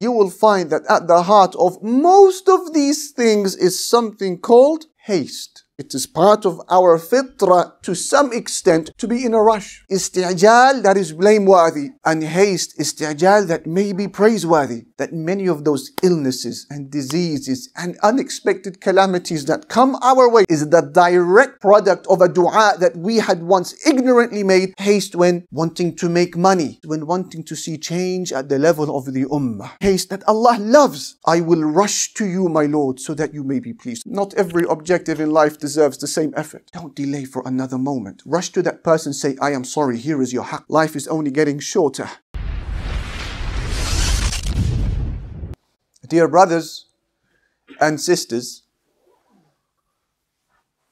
you will find that at the heart of most of these things is something called haste. It is part of our fitra to some extent to be in a rush. Isti'jal that is blameworthy and haste, isti'jal that may be praiseworthy. That many of those illnesses and diseases and unexpected calamities that come our way is the direct product of a dua that we had once ignorantly made. Haste when wanting to make money, when wanting to see change at the level of the ummah. Haste that Allah loves. I will rush to you, my Lord, so that you may be pleased. Not every objective in life deserves the same effort. Don't delay for another moment. Rush to that person, say, I am sorry, here is your haq. Life is only getting shorter. Dear brothers and sisters,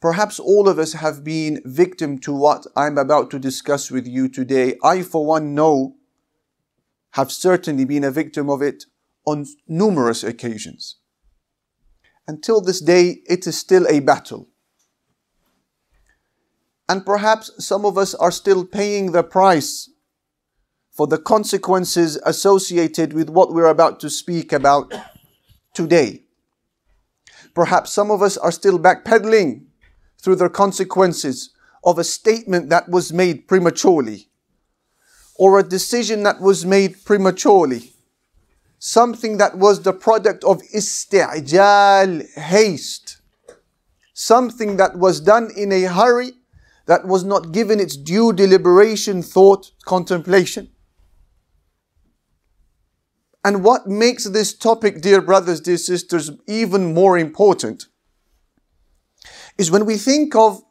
perhaps all of us have been victim to what I'm about to discuss with you today. I, for one, know, have certainly been a victim of it on numerous occasions. Until this day, it is still a battle. And perhaps some of us are still paying the price for the consequences associated with what we're about to speak about today. Perhaps some of us are still backpedaling through the consequences of a statement that was made prematurely or a decision that was made prematurely. Something that was the product of isti'jal, haste. Something that was done in a hurry that was not given its due deliberation, thought, contemplation. And what makes this topic, dear brothers, dear sisters, even more important is when we think of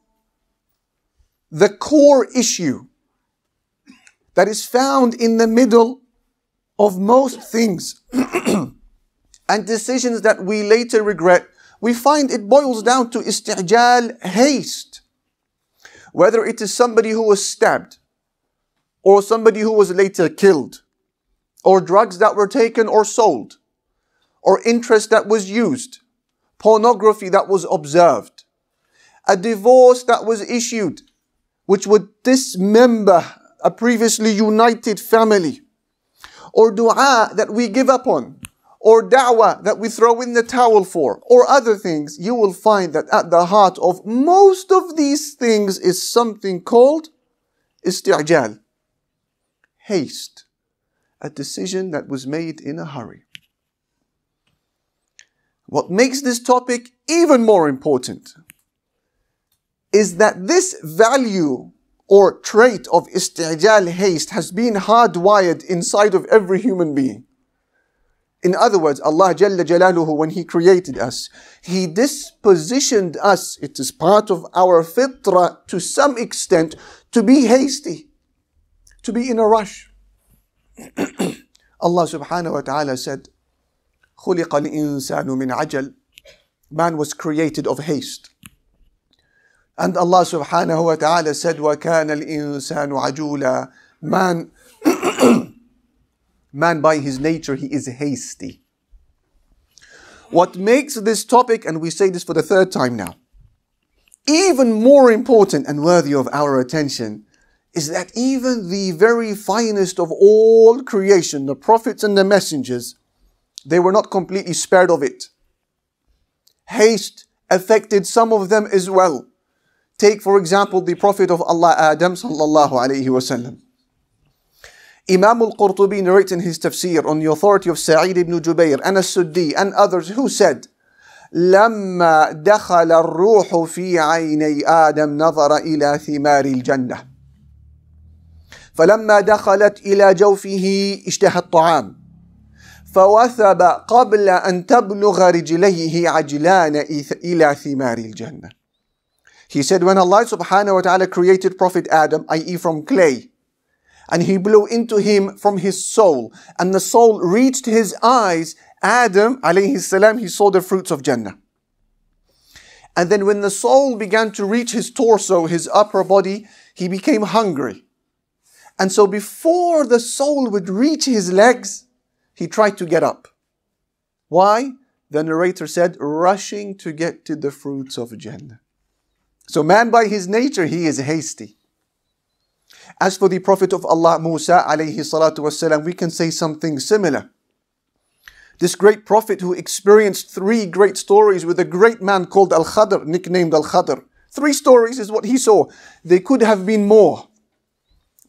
the core issue that is found in the middle of most things and decisions that we later regret, we find it boils down to isti'jal, haste whether it is somebody who was stabbed, or somebody who was later killed, or drugs that were taken or sold, or interest that was used, pornography that was observed, a divorce that was issued, which would dismember a previously united family, or dua that we give up on, or da'wah that we throw in the towel for, or other things, you will find that at the heart of most of these things is something called isti'jal, haste, a decision that was made in a hurry. What makes this topic even more important is that this value or trait of isti'jal haste has been hardwired inside of every human being. In other words, Allah Jalla Jalaluhu, when He created us, He dispositioned us, it is part of our fitrah to some extent, to be hasty, to be in a rush. Allah subhanahu wa ta'ala said, خُلِقَ الْإِنسَانُ مِنْ عَجَلٍ Man was created of haste. And Allah subhanahu wa ta'ala said, وَكَانَ الْإِنسَانُ عَجُولًا Man Man by his nature, he is hasty. What makes this topic, and we say this for the third time now, even more important and worthy of our attention is that even the very finest of all creation, the prophets and the messengers, they were not completely spared of it. Haste affected some of them as well. Take, for example, the Prophet of Allah, Adam sallallahu alayhi wasallam. Imam al-Qurtubi narrates in his tafsir on the authority of Sa'id ibn Jubair and as-Suddi and others who said, لما دخل الروح في عيني آدم نظر إلى ثمار الجنة فلما دخلت إلى جوفه اشتهى الطعام فوثب قبل أن تبلغ رجليه عجلان إلى ثمار الجنة He said when Allah subhanahu wa ta'ala created Prophet Adam, i.e. from clay, and he blew into him from his soul, and the soul reached his eyes. Adam, alayhi salam, he saw the fruits of Jannah. And then when the soul began to reach his torso, his upper body, he became hungry. And so before the soul would reach his legs, he tried to get up. Why? The narrator said, rushing to get to the fruits of Jannah. So man by his nature, he is hasty. As for the Prophet of Allah Musa alayhi salatu wasalam, we can say something similar. This great prophet who experienced three great stories with a great man called Al Khadr, nicknamed Al Khadr. Three stories is what he saw. They could have been more.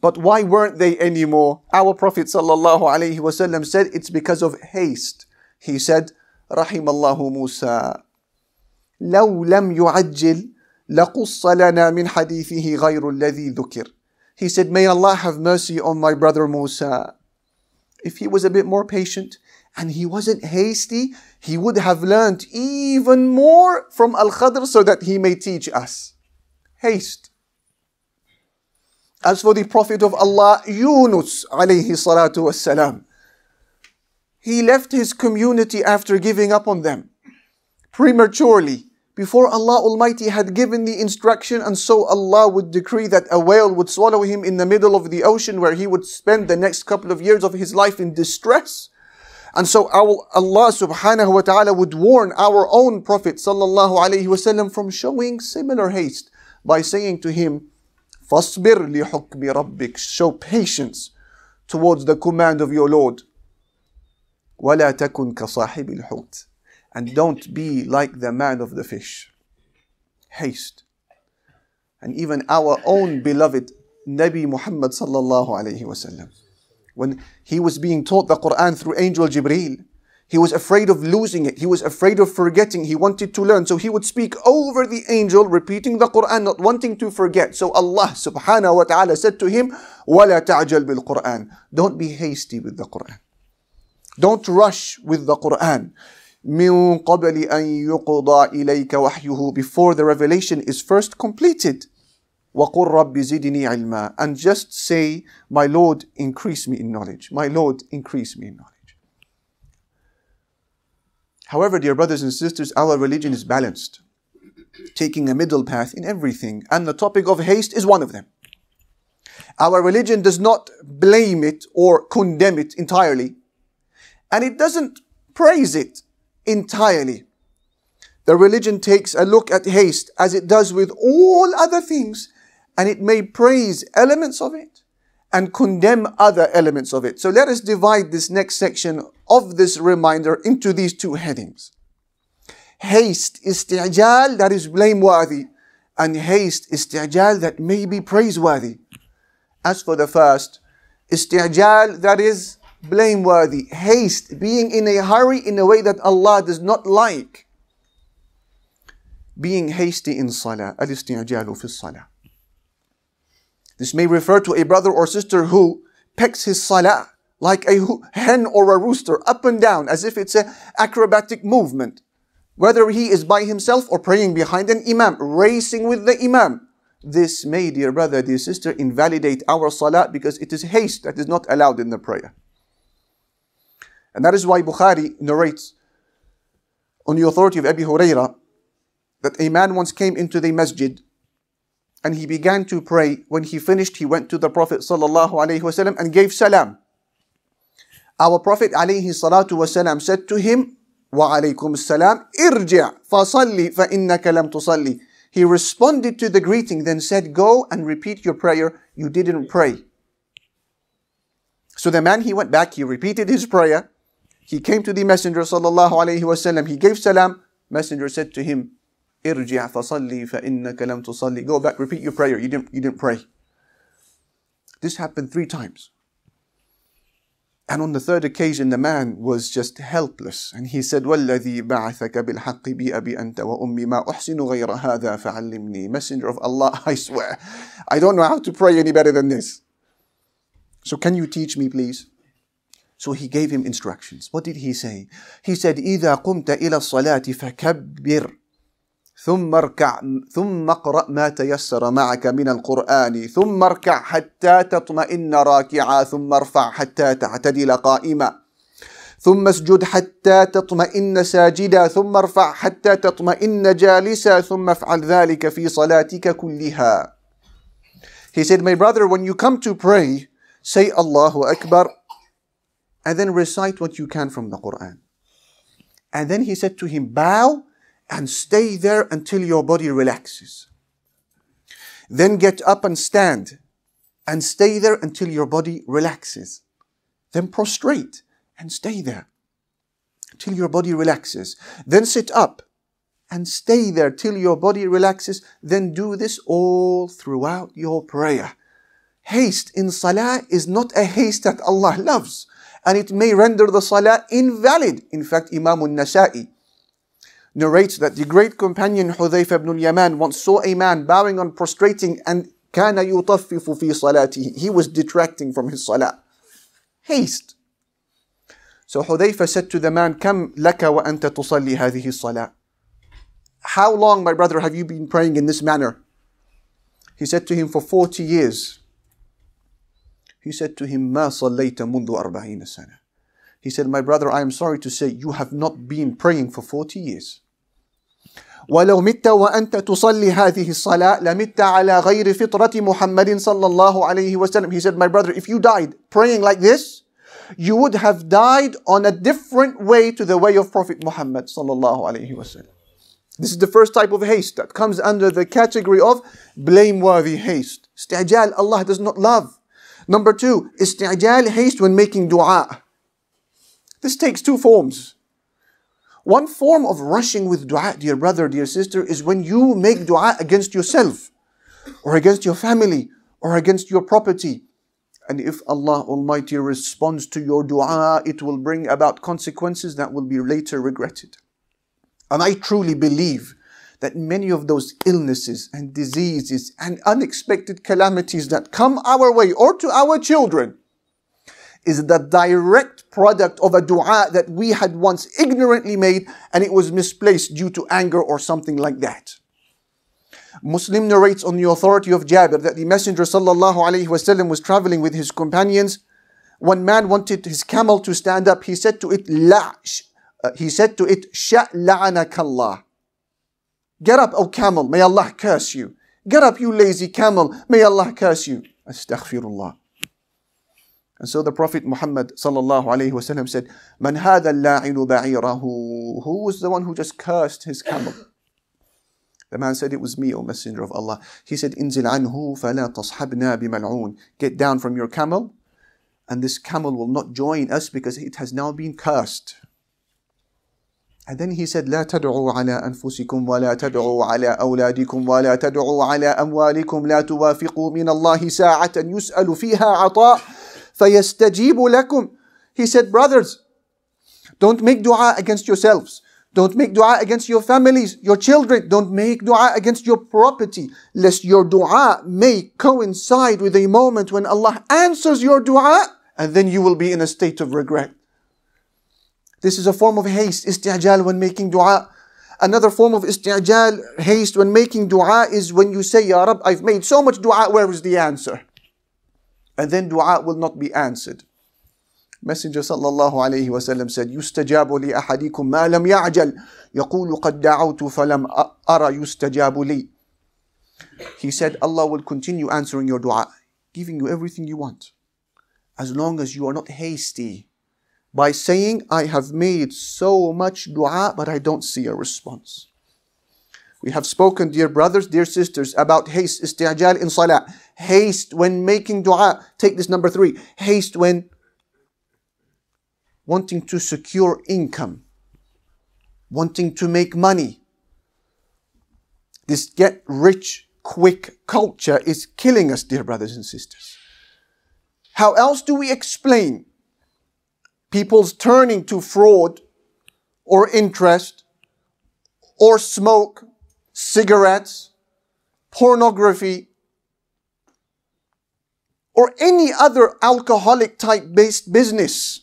But why weren't they anymore? Our Prophet ﷺ said it's because of haste. He said, رحم الله موسى لو لم يعجل لقص لنا من حديثه غير الذي ذكر. he said, May Allah have mercy on my brother Musa. If he was a bit more patient and he wasn't hasty, he would have learned even more from Al Khadr so that he may teach us. Haste. As for the Prophet of Allah, Yunus alayhi salatu wasalam, he left his community after giving up on them prematurely before Allah Almighty had given the instruction, and so Allah would decree that a whale would swallow him in the middle of the ocean where he would spend the next couple of years of his life in distress. And so our, Allah subhanahu wa ta'ala would warn our own Prophet sallallahu alayhi wasallam from showing similar haste by saying to him, فَاصْبِرْ لِحُكْمِ رَبِّكَ Show patience towards the command of your Lord. وَلَا تَكُنْ كَصَاحِبِ الْحُوتِ and don't be like the man of the fish. Haste. And even our own beloved Nabi Muhammad sallallahu alayhi wasallam, when he was being taught the Quran through angel Jibreel, he was afraid of losing it. He was afraid of forgetting. He wanted to learn. So he would speak over the angel, repeating the Quran, not wanting to forget. So Allah subhanahu wa ta'ala said to him, وَلَا تَعْجَلْ بِالْقُرْآنِ Don't be hasty with the Quran. Don't rush with the Quran. من قبل أن يقضى إليك وحيه before the revelation is first completed وقل رب زدني علما and just say my Lord increase me in knowledge my Lord increase me in knowledge However, dear brothers and sisters, our religion is balanced, taking a middle path in everything, and the topic of haste is one of them. Our religion does not blame it or condemn it entirely, and it doesn't praise it entirely. The religion takes a look at haste as it does with all other things, and it may praise elements of it and condemn other elements of it. So let us divide this next section of this reminder into these two headings. Haste, is isti'jal, that is blameworthy, and haste, is isti'jal, that may be praiseworthy. As for the first, isti'jal, that is blameworthy, haste, being in a hurry in a way that Allah does not like. Being hasty in salah, salah. This may refer to a brother or sister who pecks his salah like a hen or a rooster up and down as if it's an acrobatic movement. Whether he is by himself or praying behind an imam, racing with the imam. This may, dear brother, dear sister, invalidate our salah because it is haste that is not allowed in the prayer. And that is why Bukhari narrates on the authority of Abi Huraira that a man once came into the masjid and he began to pray. When he finished, he went to the Prophet ﷺ and gave salam. Our Prophet ﷺ said to him, وعليكم السلام ارجع فصلي فإنك لم تصلي. He responded to the greeting, then said, Go and repeat your prayer. You didn't pray. So the man, he went back, he repeated his prayer, he came to the Messenger sallallahu alaihi wasallam. He gave salam. Messenger said to him, "Irji' fasalli fa innaka lam tusalli." Go back, repeat your prayer. You didn't, you didn't pray. This happened three times. And on the third occasion, the man was just helpless. And he said, وَالَّذِي بَعَثَكَ بِالْحَقِّ بِأَبِي أَنْتَ وَأُمِّي مَا أُحْسِنُ غَيْرَ هَذَا فَعَلِّمْنِي Messenger of Allah, I swear, I don't know how to pray any better than this. So can you teach me, please? So he gave him instructions. What did he say? He said, إذا قمت إلى الصلاة فكبر ثم اركع ثم اقرأ ما تيسر معك من القرآن ثم اركع حتى تطمئن راكعا ثم ارفع حتى تعتدل قائما ثم اسجد حتى تطمئن ساجدا ثم ارفع حتى تطمئن جالسا ثم افعل ذلك في صلاتك كلها He said, my brother, when you come to pray, say Allahu Akbar and then recite what you can from the Quran. And then he said to him, Bow and stay there until your body relaxes. Then get up and stand and stay there until your body relaxes. Then prostrate and stay there. till your body relaxes. Then sit up and stay there till your body relaxes. Then do this all throughout your prayer. Haste in salah is not a haste that Allah loves and it may render the salah invalid. In fact, Imam al-Nasa'i narrates that the great companion Hudhayf ibn al-Yaman once saw a man bowing and prostrating and كان يطفف في صلاته. He was detracting from his salah. Haste. So Hudayfa said to the man, كم لك وأنت تصلي هذه الصلاة? How long, my brother, have you been praying in this manner? He said to him, for 40 years. He said to him, ما صليت منذ أربعين سنة. He said, my brother, I am sorry to say, you have not been praying for 40 years. ولو مت وأنت تصلي هذه الصلاة لمت على غير فطرة محمد صلى الله عليه وسلم. He said, my brother, if you died praying like this, you would have died on a different way to the way of Prophet Muhammad صلى الله عليه وسلم. This is the first type of haste that comes under the category of blameworthy haste. Istijal Allah does not love. Number two, istijal haste when making dua. This takes two forms. One form of rushing with dua, dear brother, dear sister, is when you make dua against yourself, or against your family, or against your property. And if Allah Almighty responds to your dua, it will bring about consequences that will be later regretted. And I truly believe that many of those illnesses and diseases and unexpected calamities that come our way or to our children is the direct product of a dua that we had once ignorantly made and it was misplaced due to anger or something like that. Muslim narrates on the authority of Jabir that the Messenger wasallam was traveling with his companions. One man wanted his camel to stand up. He said to it, La. Uh, he said to it, Sha la'anakallah. Get up, O camel, may Allah curse you. Get up, you lazy camel, may Allah curse you. Astaghfirullah. And so the Prophet Muhammad said, Man hada la'inu ba'irahu. Who was the one who just cursed his camel? The man said, It was me, O Messenger of Allah. He said, Inzil anhu fala tashabna bimal'un. Get down from your camel, and this camel will not join us because it has now been cursed. And then he said, لا تدعوا على أنفسكم ولا تدعوا على أولادكم ولا تدعوا على أموالكم لا توافقوا من الله ساعة يسأل فيها عطاء فَيَسْتَجِيبُ لَكُمْ He said, brothers, don't make dua against yourselves. Don't make dua against your families, your children. Don't make dua against your property, lest your dua may coincide with a moment when Allah answers your dua, and then you will be in a state of regret. This is a form of haste, isti'jal when making dua. Another form of isti'jal, haste when making dua is when you say, Ya Rab, I've made so much dua, where is the answer? and then dua will not be answered. Messenger sallallahu alayhi wasallam said, يستجاب لأحدكم ما لم يعجل يقول قد دعوت فلم أرى يستجاب لي. He said, Allah will continue answering your dua, giving you everything you want, as long as you are not hasty by saying, I have made so much dua, but I don't see a response. We have spoken, dear brothers, dear sisters, about haste, isti'jal in salah. Haste when making dua. Take this number three. Haste when wanting to secure income, wanting to make money. This get rich quick culture is killing us, dear brothers and sisters. How else do we explain people's turning to fraud or interest or smoke cigarettes, pornography, or any other alcoholic type based business.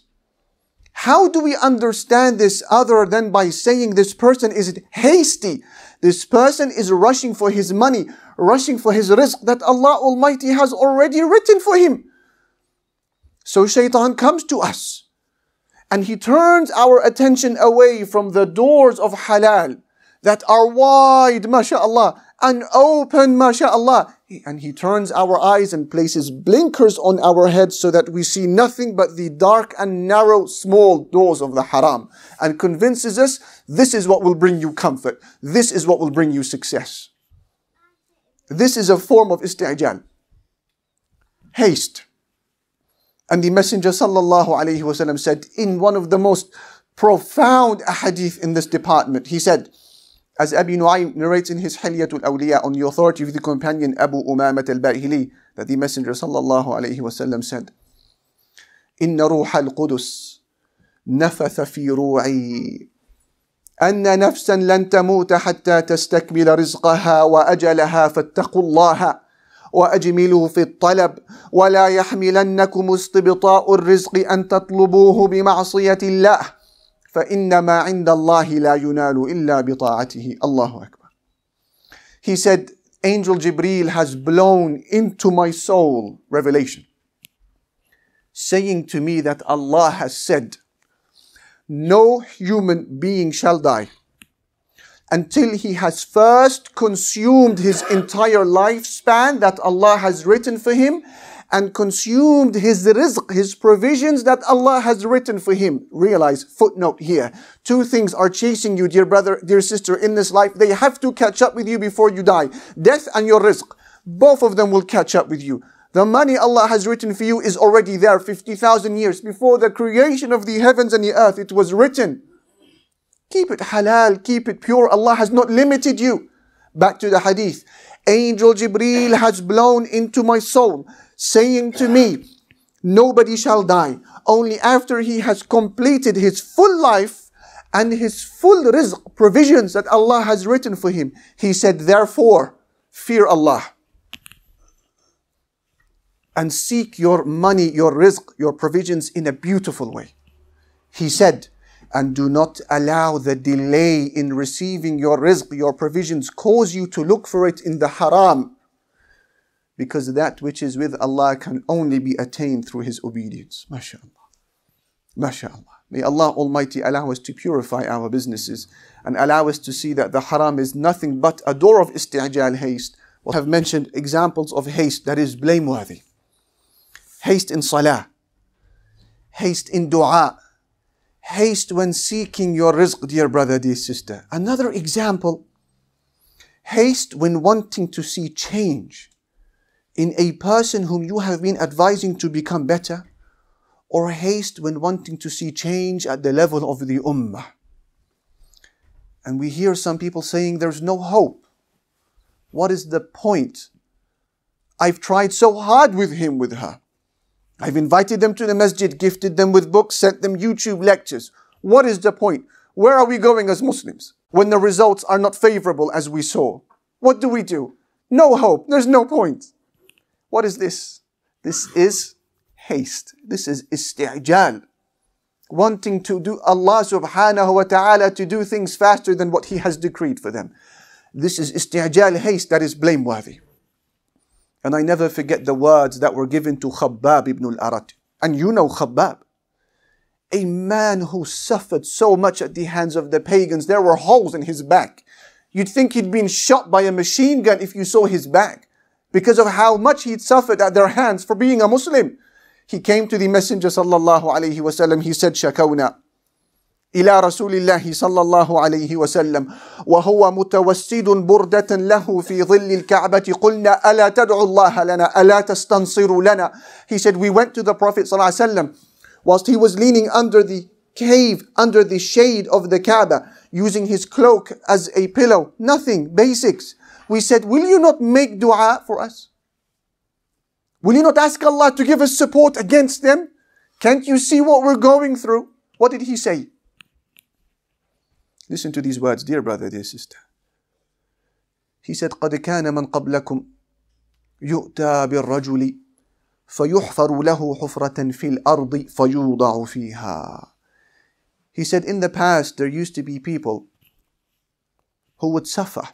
How do we understand this other than by saying this person is hasty? This person is rushing for his money, rushing for his rizq that Allah Almighty has already written for him. So shaitan comes to us and he turns our attention away from the doors of halal that are wide, mashallah, and open, mashallah. And he turns our eyes and places blinkers on our heads so that we see nothing but the dark and narrow, small doors of the haram. And convinces us this is what will bring you comfort. This is what will bring you success. This is a form of isti'jal. Haste. And the Messenger sallallahu alayhi wasallam said in one of the most profound hadith in this department. He said, as Abi Nu'aym narrates in his Hilyatul Awliya on the authority of the companion Abu Umamat al-Bahili, that the Messenger sallallahu alayhi wasallam said, إن روح القدس نفث في روعي أن نفسا لن تموت حتى تستكمل رزقها وأجلها فاتقوا الله واجملوا في الطلب ولا يحملنكم استبطاء الرزق ان تطلبوه بمعصيه الله فانما عند الله لا ينال الا بطاعته الله اكبر He said angel Jibreel has blown into my soul revelation saying to me that Allah has said no human being shall die until he has first consumed his entire lifespan that Allah has written for him and consumed his rizq, his provisions that Allah has written for him. Realize, footnote here. Two things are chasing you, dear brother, dear sister, in this life. They have to catch up with you before you die. Death and your rizq. Both of them will catch up with you. The money Allah has written for you is already there 50,000 years. Before the creation of the heavens and the earth, it was written. Keep it halal, keep it pure. Allah has not limited you. Back to the hadith. Angel Jibreel has blown into my soul, saying to me, Nobody shall die only after he has completed his full life and his full rizq provisions that Allah has written for him. He said, Therefore, fear Allah and seek your money, your rizq, your provisions in a beautiful way. He said, and do not allow the delay in receiving your rizq, your provisions, cause you to look for it in the haram. Because that which is with Allah can only be attained through His obedience. MashaAllah. MashaAllah. May Allah Almighty allow us to purify our businesses and allow us to see that the haram is nothing but a door of isti'jal haste. We have mentioned examples of haste that is blameworthy. Haste in salah, haste in dua, haste when seeking your rizq, dear brother, dear sister. Another example, haste when wanting to see change in a person whom you have been advising to become better, or haste when wanting to see change at the level of the ummah. And we hear some people saying there's no hope. What is the point? I've tried so hard with him, with her. I've invited them to the masjid, gifted them with books, sent them YouTube lectures. What is the point? Where are we going as Muslims when the results are not favorable as we saw? What do we do? No hope. There's no point. What is this? This is haste. This is isti'jal. Wanting to do Allah subhanahu wa ta'ala to do things faster than what He has decreed for them. This is isti'jal haste that is blameworthy. And I never forget the words that were given to Khabbab ibn al-Arat. And you know Khabbab. A man who suffered so much at the hands of the pagans. There were holes in his back. You'd think he'd been shot by a machine gun if you saw his back. Because of how much he'd suffered at their hands for being a Muslim. He came to the Messenger sallallahu alayhi. He said, Shakawna. إلى رسول الله صلى الله عليه وسلم وهو متوسد بردة له في ظل الكعبة قلنا ألا تدعو الله لنا ألا تستنصر لنا He said we went to the Prophet صلى الله عليه وسلم whilst he was leaning under the cave under the shade of the Kaaba using his cloak as a pillow nothing basics we said will you not make dua for us will you not ask Allah to give us support against them can't you see what we're going through what did he say Listen to these words, dear brother, dear sister. He said, قد كان من قبلكم يؤتى بالرجل فيحفر له حفرة في الأرض فيوضع فيها. He said, in the past there used to be people who would suffer.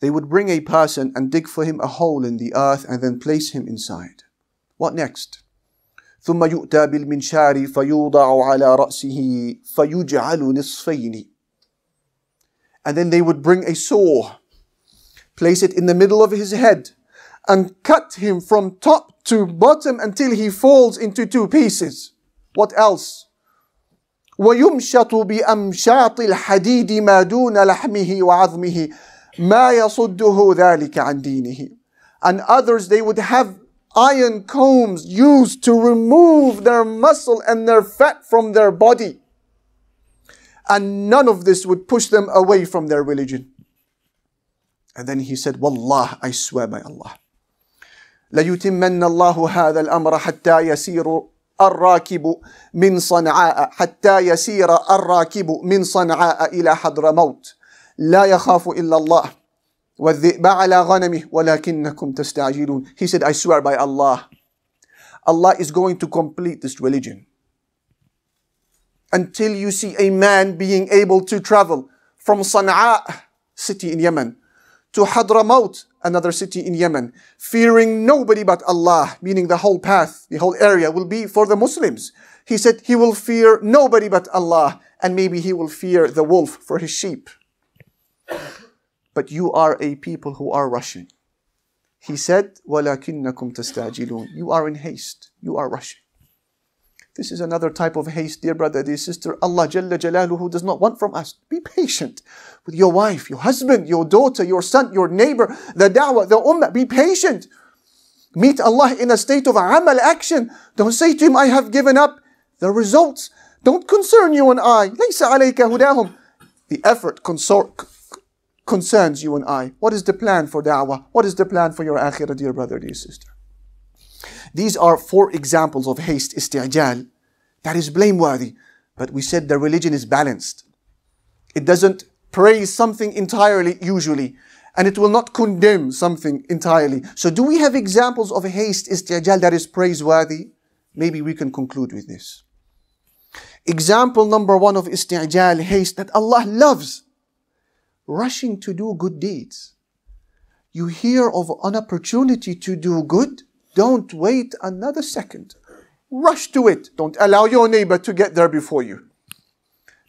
They would bring a person and dig for him a hole in the earth and then place him inside. What next? ثم يؤتى بالمنشار فيوضع على رأسه فيجعل نصفين and then they would bring a saw place it in the middle of his head and cut him from top to bottom until he falls into two pieces what else ويمشط بأمشاط الحديد ما دون لحمه وعظمه ما يصده ذلك عن دينه and others they would have iron combs used to remove their muscle and their fat from their body. and none of this would push them away from their religion. And then he said, Wallah, I swear by Allah. ليتمن الله هذا الأمر حتى يسير الراكب من صنعاء حتى يسير الراكب من صنعاء إلى حضرموت لا يخاف إلا الله والذئب على غنمه ولكنكم تستعجلون He said, I swear by Allah, Allah is going to complete this religion. Until you see a man being able to travel from Sana'a, city in Yemen, to Hadramaut, another city in Yemen, fearing nobody but Allah, meaning the whole path, the whole area will be for the Muslims. He said he will fear nobody but Allah, and maybe he will fear the wolf for his sheep. But you are a people who are rushing. He said, وَلَكِنَّكُمْ تَسْتَعْجِلُونَ You are in haste. You are rushing. This is another type of haste, dear brother, dear sister. Allah Jalla Jalaluhu does not want from us. Be patient with your wife, your husband, your daughter, your son, your neighbor, the da'wah, the ummah. Be patient. Meet Allah in a state of amal action. Don't say to him, I have given up. The results don't concern you and I. ليس عليك هداهم. The effort concerns you and I. What is the plan for da'wah? What is the plan for your akhirah, dear brother, dear sister? These are four examples of haste, isti'jal, that is blameworthy. But we said the religion is balanced. It doesn't praise something entirely, usually, and it will not condemn something entirely. So do we have examples of haste, isti'jal, that is praiseworthy? Maybe we can conclude with this. Example number one of isti'jal, haste, that Allah loves. Rushing to do good deeds. You hear of an opportunity to do good, don't wait another second. Rush to it. Don't allow your neighbor to get there before you.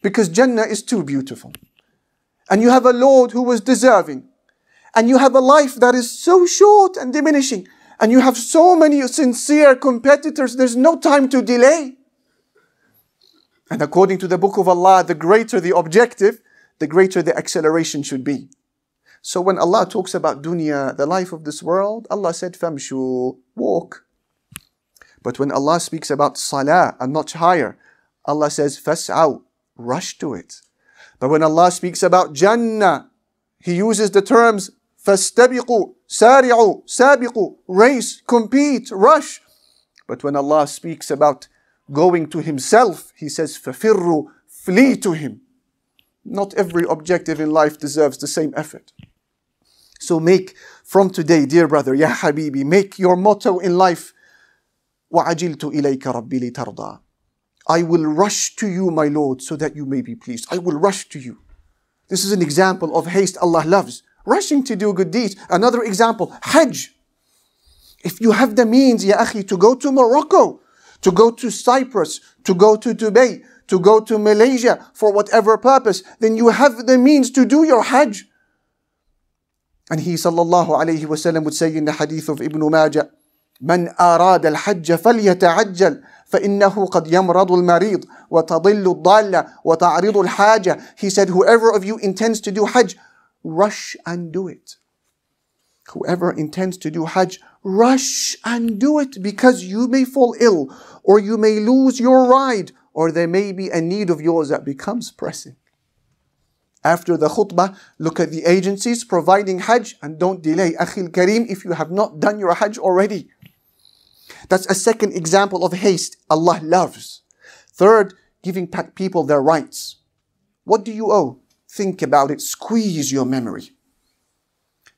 Because Jannah is too beautiful. And you have a Lord who was deserving. And you have a life that is so short and diminishing. And you have so many sincere competitors, there's no time to delay. And according to the book of Allah, the greater the objective, the greater the acceleration should be. So when Allah talks about dunya, the life of this world, Allah said, famshu, walk. But when Allah speaks about salah, a notch higher, Allah says, fas'aw, rush to it. But when Allah speaks about Jannah, He uses the terms fastabiqu, sari'u, sabiqu, race, compete, rush. But when Allah speaks about going to Himself, He says, fafirru, flee to Him. Not every objective in life deserves the same effort. So make from today, dear brother, Ya Habibi, make your motto in life, وَعَجِلْتُ إِلَيْكَ رَبِّي لِتَرْضَى I will rush to you, my Lord, so that you may be pleased. I will rush to you. This is an example of haste Allah loves. Rushing to do good deeds. Another example, Hajj. If you have the means, Ya Akhi, to go to Morocco, to go to Cyprus, to go to Dubai, to go to Malaysia for whatever purpose, then you have the means to do your Hajj. And he sallallahu alayhi wasallam would say in the hadith of Ibn Majah, من أراد الحج فليتعجل فإنه قد يمرض المريض وتضل الضالة وتعرض الحاجة. He said, whoever of you intends to do Hajj, rush and do it. Whoever intends to do Hajj, rush and do it because you may fall ill or you may lose your ride or there may be a need of yours that becomes pressing. After the khutbah, look at the agencies providing Hajj and don't delay. Akhil Kareem, if you have not done your Hajj already. That's a second example of haste Allah loves. Third, giving people their rights. What do you owe? Think about it. Squeeze your memory.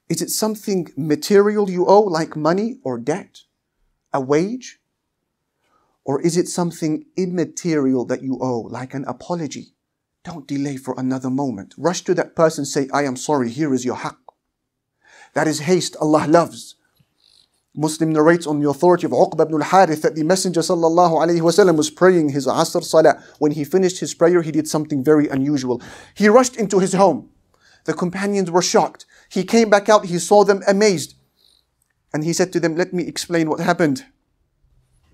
Is it something material you owe, like money or debt? A wage? Or is it something immaterial that you owe, like an apology? Don't delay for another moment. Rush to that person, say, I am sorry, here is your haqq. That is haste Allah loves. Muslim narrates on the authority of Uqba ibn al-Harith that the Messenger sallallahu alayhi wasallam was praying his Asr Salah. When he finished his prayer, he did something very unusual. He rushed into his home. The companions were shocked. He came back out, he saw them amazed. And he said to them, let me explain what happened.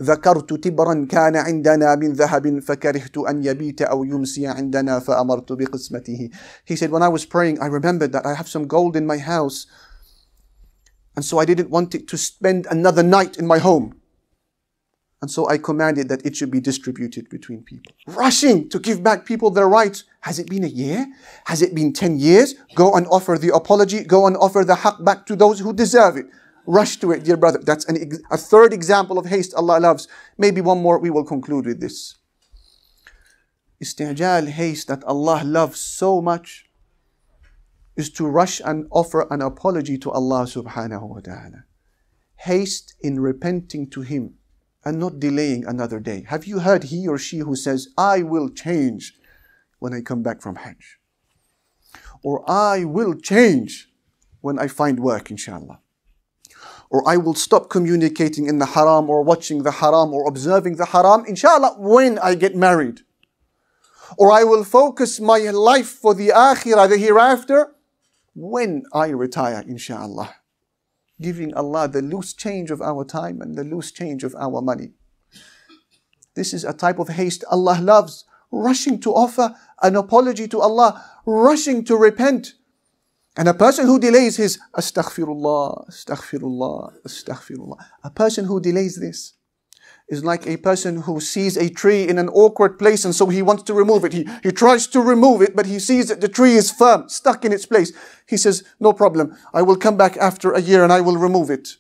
ذكرت تبرا كان عندنا من ذهب فكرهت أن يبيت أو يمسي عندنا فأمرت بقسمته. He said, when I was praying, I remembered that I have some gold in my house. And so I didn't want it to spend another night in my home. And so I commanded that it should be distributed between people. Rushing to give back people their rights. Has it been a year? Has it been 10 years? Go and offer the apology. Go and offer the haqq back to those who deserve it. Rush to it, dear brother. That's an, a third example of haste Allah loves. Maybe one more, we will conclude with this. Istijal, haste that Allah loves so much is to rush and offer an apology to Allah subhanahu wa ta'ala. Haste in repenting to Him and not delaying another day. Have you heard he or she who says, I will change when I come back from Hajj? Or I will change when I find work, inshallah. Or I will stop communicating in the haram or watching the haram or observing the haram, inshallah, when I get married. Or I will focus my life for the akhirah, the hereafter, when I retire, inshallah. Giving Allah the loose change of our time and the loose change of our money. This is a type of haste Allah loves, rushing to offer an apology to Allah, rushing to repent. And a person who delays his astaghfirullah, astaghfirullah, astaghfirullah, a person who delays this, is like a person who sees a tree in an awkward place and so he wants to remove it. He, he tries to remove it, but he sees that the tree is firm, stuck in its place. He says, No problem. I will come back after a year and I will remove it.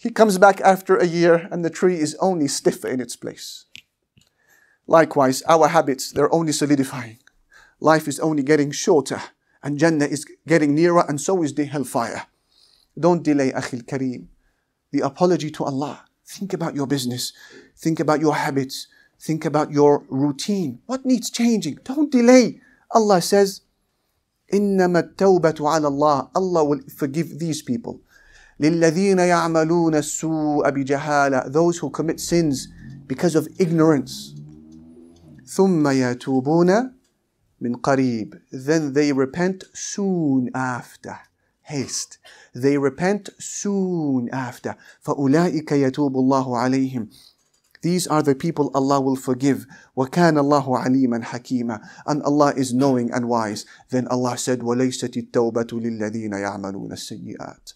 He comes back after a year and the tree is only stiffer in its place. Likewise, our habits, they're only solidifying. Life is only getting shorter and Jannah is getting nearer and so is the hellfire. Don't delay, Akhil Kareem. The apology to Allah Think about your business. Think about your habits. Think about your routine. What needs changing? Don't delay. Allah says, إنما التوبة على الله. Allah will forgive these people. للذين يعملون السوء بجهالة. Those who commit sins because of ignorance. ثم يتوبون من قريب. Then they repent soon after. Haste they repent soon after. فَأُولَٰئِكَ يَتُوبُ اللَّهُ عَلَيْهِمْ These are the people Allah will forgive. وَكَانَ اللَّهُ عَلِيمًا حَكِيمًا And Allah is knowing and wise. Then Allah said, وَلَيْسَتِ التَّوْبَةُ لِلَّذِينَ يَعْمَلُونَ السَّيِّئَاتِ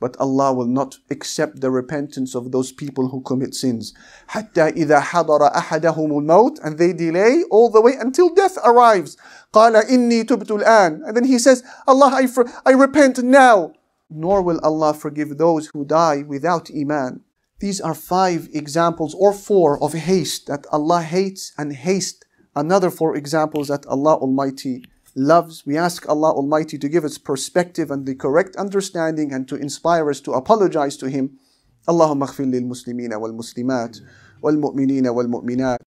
but Allah will not accept the repentance of those people who commit sins. حتى إذا حضر أحدهم الموت and they delay all the way until death arrives. قال إني تبت الآن and then he says, Allah, I, I repent now nor will Allah forgive those who die without Iman. These are five examples or four of haste that Allah hates and haste. Another four examples that Allah Almighty loves. We ask Allah Almighty to give us perspective and the correct understanding and to inspire us to apologize to Him. اللهم اغفر للمسلمين والمسلمات والمؤمنين والمؤمنات